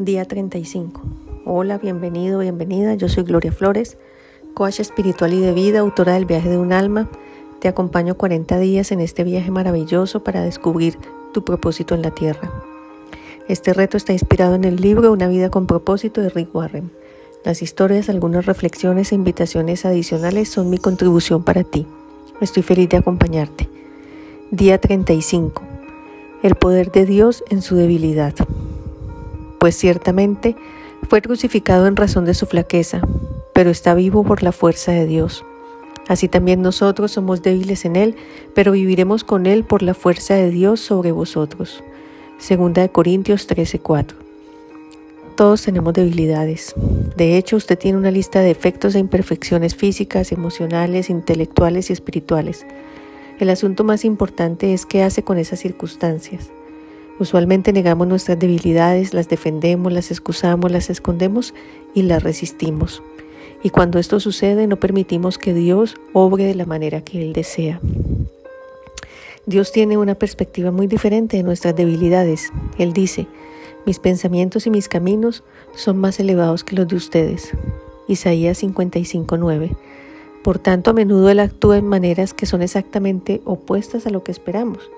Día 35. Hola, bienvenido, bienvenida. Yo soy Gloria Flores, coach espiritual y de vida, autora del viaje de un alma. Te acompaño 40 días en este viaje maravilloso para descubrir tu propósito en la tierra. Este reto está inspirado en el libro Una vida con propósito de Rick Warren. Las historias, algunas reflexiones e invitaciones adicionales son mi contribución para ti. Estoy feliz de acompañarte. Día 35. El poder de Dios en su debilidad pues ciertamente fue crucificado en razón de su flaqueza, pero está vivo por la fuerza de Dios. Así también nosotros somos débiles en Él, pero viviremos con Él por la fuerza de Dios sobre vosotros. Segunda de Corintios 13:4. Todos tenemos debilidades. De hecho, usted tiene una lista de defectos e imperfecciones físicas, emocionales, intelectuales y espirituales. El asunto más importante es qué hace con esas circunstancias. Usualmente negamos nuestras debilidades, las defendemos, las excusamos, las escondemos y las resistimos. Y cuando esto sucede no permitimos que Dios obre de la manera que Él desea. Dios tiene una perspectiva muy diferente de nuestras debilidades. Él dice, mis pensamientos y mis caminos son más elevados que los de ustedes. Isaías 55:9. Por tanto, a menudo Él actúa en maneras que son exactamente opuestas a lo que esperamos.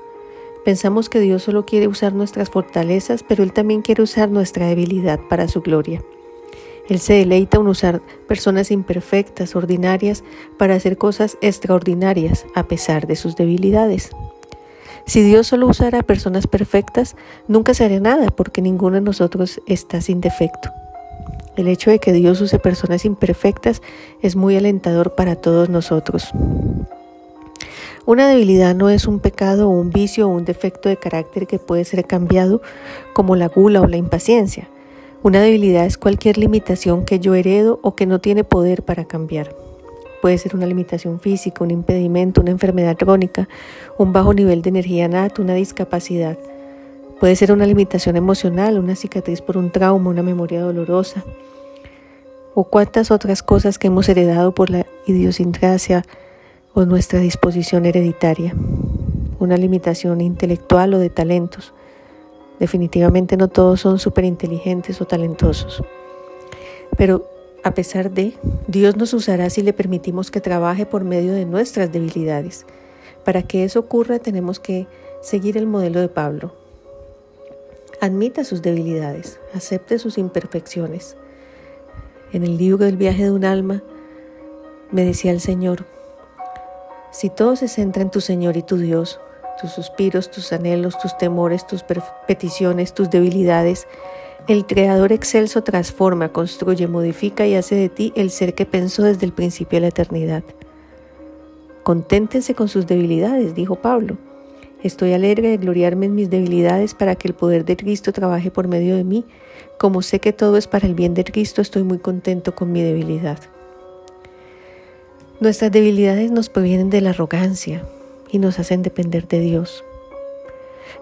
Pensamos que Dios solo quiere usar nuestras fortalezas, pero Él también quiere usar nuestra debilidad para su gloria. Él se deleita en usar personas imperfectas, ordinarias, para hacer cosas extraordinarias a pesar de sus debilidades. Si Dios solo usara personas perfectas, nunca se haría nada porque ninguno de nosotros está sin defecto. El hecho de que Dios use personas imperfectas es muy alentador para todos nosotros. Una debilidad no es un pecado o un vicio o un defecto de carácter que puede ser cambiado como la gula o la impaciencia. Una debilidad es cualquier limitación que yo heredo o que no tiene poder para cambiar. Puede ser una limitación física, un impedimento, una enfermedad crónica, un bajo nivel de energía nata, una discapacidad. Puede ser una limitación emocional, una cicatriz por un trauma, una memoria dolorosa, o cuantas otras cosas que hemos heredado por la idiosincrasia o nuestra disposición hereditaria, una limitación intelectual o de talentos. Definitivamente no todos son superinteligentes o talentosos. Pero a pesar de, Dios nos usará si le permitimos que trabaje por medio de nuestras debilidades. Para que eso ocurra tenemos que seguir el modelo de Pablo. Admita sus debilidades, acepte sus imperfecciones. En el libro del viaje de un alma me decía el Señor, si todo se centra en tu Señor y tu Dios, tus suspiros, tus anhelos, tus temores, tus peticiones, tus debilidades, el Creador excelso transforma, construye, modifica y hace de ti el ser que pensó desde el principio de la eternidad. Conténtense con sus debilidades, dijo Pablo. Estoy alegre de gloriarme en mis debilidades para que el poder de Cristo trabaje por medio de mí. Como sé que todo es para el bien de Cristo, estoy muy contento con mi debilidad. Nuestras debilidades nos provienen de la arrogancia y nos hacen depender de Dios.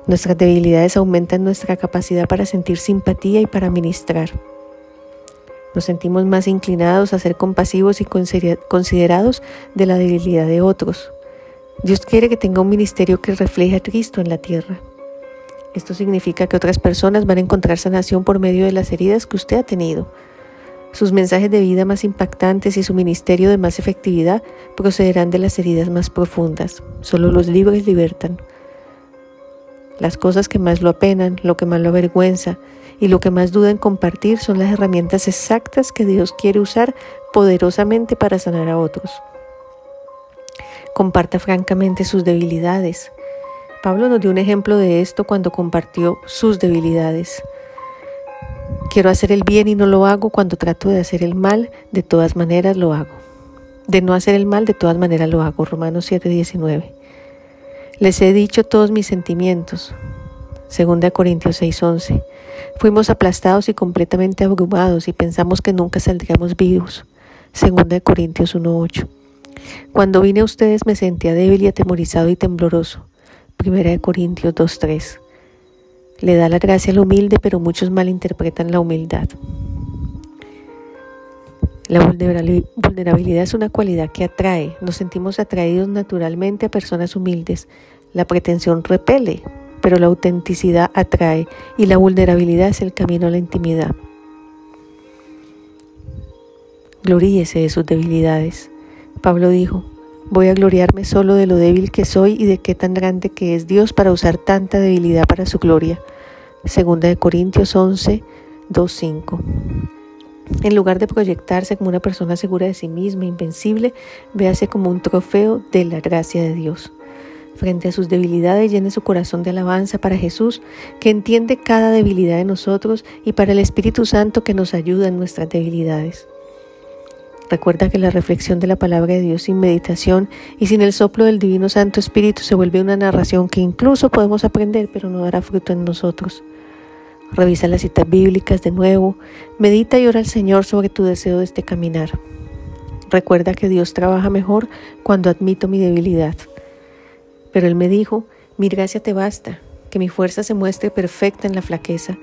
Nuestras debilidades aumentan nuestra capacidad para sentir simpatía y para ministrar. Nos sentimos más inclinados a ser compasivos y considerados de la debilidad de otros. Dios quiere que tenga un ministerio que refleje a Cristo en la tierra. Esto significa que otras personas van a encontrar sanación por medio de las heridas que usted ha tenido sus mensajes de vida más impactantes y su ministerio de más efectividad procederán de las heridas más profundas. Solo los libres libertan. Las cosas que más lo apenan, lo que más lo avergüenza y lo que más duda en compartir son las herramientas exactas que Dios quiere usar poderosamente para sanar a otros. Comparta francamente sus debilidades. Pablo nos dio un ejemplo de esto cuando compartió sus debilidades. Quiero hacer el bien y no lo hago. Cuando trato de hacer el mal, de todas maneras lo hago. De no hacer el mal, de todas maneras lo hago. Romanos 7:19. Les he dicho todos mis sentimientos. 2 Corintios 6:11. Fuimos aplastados y completamente abrumados y pensamos que nunca saldríamos vivos. 2 Corintios 1:8. Cuando vine a ustedes me sentía débil y atemorizado y tembloroso. 1 Corintios 2:3. Le da la gracia al humilde, pero muchos malinterpretan la humildad. La vulnerabilidad es una cualidad que atrae. Nos sentimos atraídos naturalmente a personas humildes. La pretensión repele. pero la autenticidad atrae y la vulnerabilidad es el camino a la intimidad. Gloríese de sus debilidades. Pablo dijo, voy a gloriarme solo de lo débil que soy y de qué tan grande que es Dios para usar tanta debilidad para su gloria. Segunda de Corintios 11, 2, 5. En lugar de proyectarse como una persona segura de sí misma, invencible, véase como un trofeo de la gracia de Dios. Frente a sus debilidades, llene su corazón de alabanza para Jesús, que entiende cada debilidad de nosotros, y para el Espíritu Santo que nos ayuda en nuestras debilidades. Recuerda que la reflexión de la palabra de Dios sin meditación y sin el soplo del Divino Santo Espíritu se vuelve una narración que incluso podemos aprender, pero no dará fruto en nosotros. Revisa las citas bíblicas de nuevo, medita y ora al Señor sobre tu deseo de este caminar. Recuerda que Dios trabaja mejor cuando admito mi debilidad. Pero Él me dijo, mi gracia te basta, que mi fuerza se muestre perfecta en la flaqueza.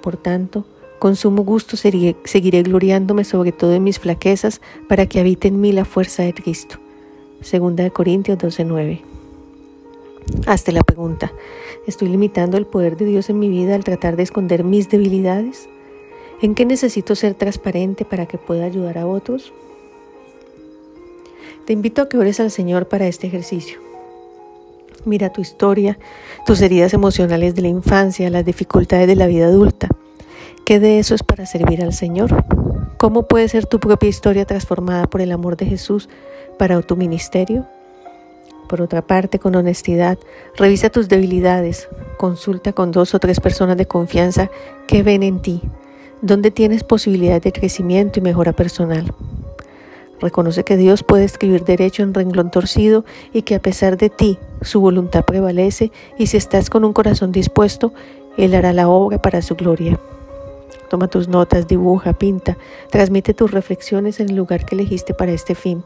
Por tanto, con sumo gusto seguiré gloriándome sobre todo en mis flaquezas para que habite en mí la fuerza de Cristo. Segunda de Corintios 12:9. Hazte la pregunta, ¿estoy limitando el poder de Dios en mi vida al tratar de esconder mis debilidades? ¿En qué necesito ser transparente para que pueda ayudar a otros? Te invito a que ores al Señor para este ejercicio. Mira tu historia, tus heridas emocionales de la infancia, las dificultades de la vida adulta. ¿Qué de eso es para servir al Señor? ¿Cómo puede ser tu propia historia transformada por el amor de Jesús para tu ministerio? Por otra parte, con honestidad, revisa tus debilidades, consulta con dos o tres personas de confianza que ven en ti, donde tienes posibilidades de crecimiento y mejora personal. Reconoce que Dios puede escribir derecho en renglón torcido y que a pesar de ti, su voluntad prevalece y si estás con un corazón dispuesto, Él hará la obra para su gloria. Toma tus notas, dibuja, pinta, transmite tus reflexiones en el lugar que elegiste para este fin.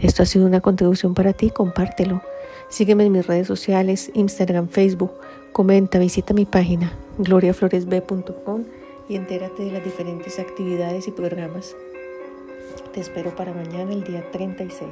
Esto ha sido una contribución para ti, compártelo. Sígueme en mis redes sociales, Instagram, Facebook. Comenta, visita mi página gloriafloresb.com y entérate de las diferentes actividades y programas. Te espero para mañana, el día 36.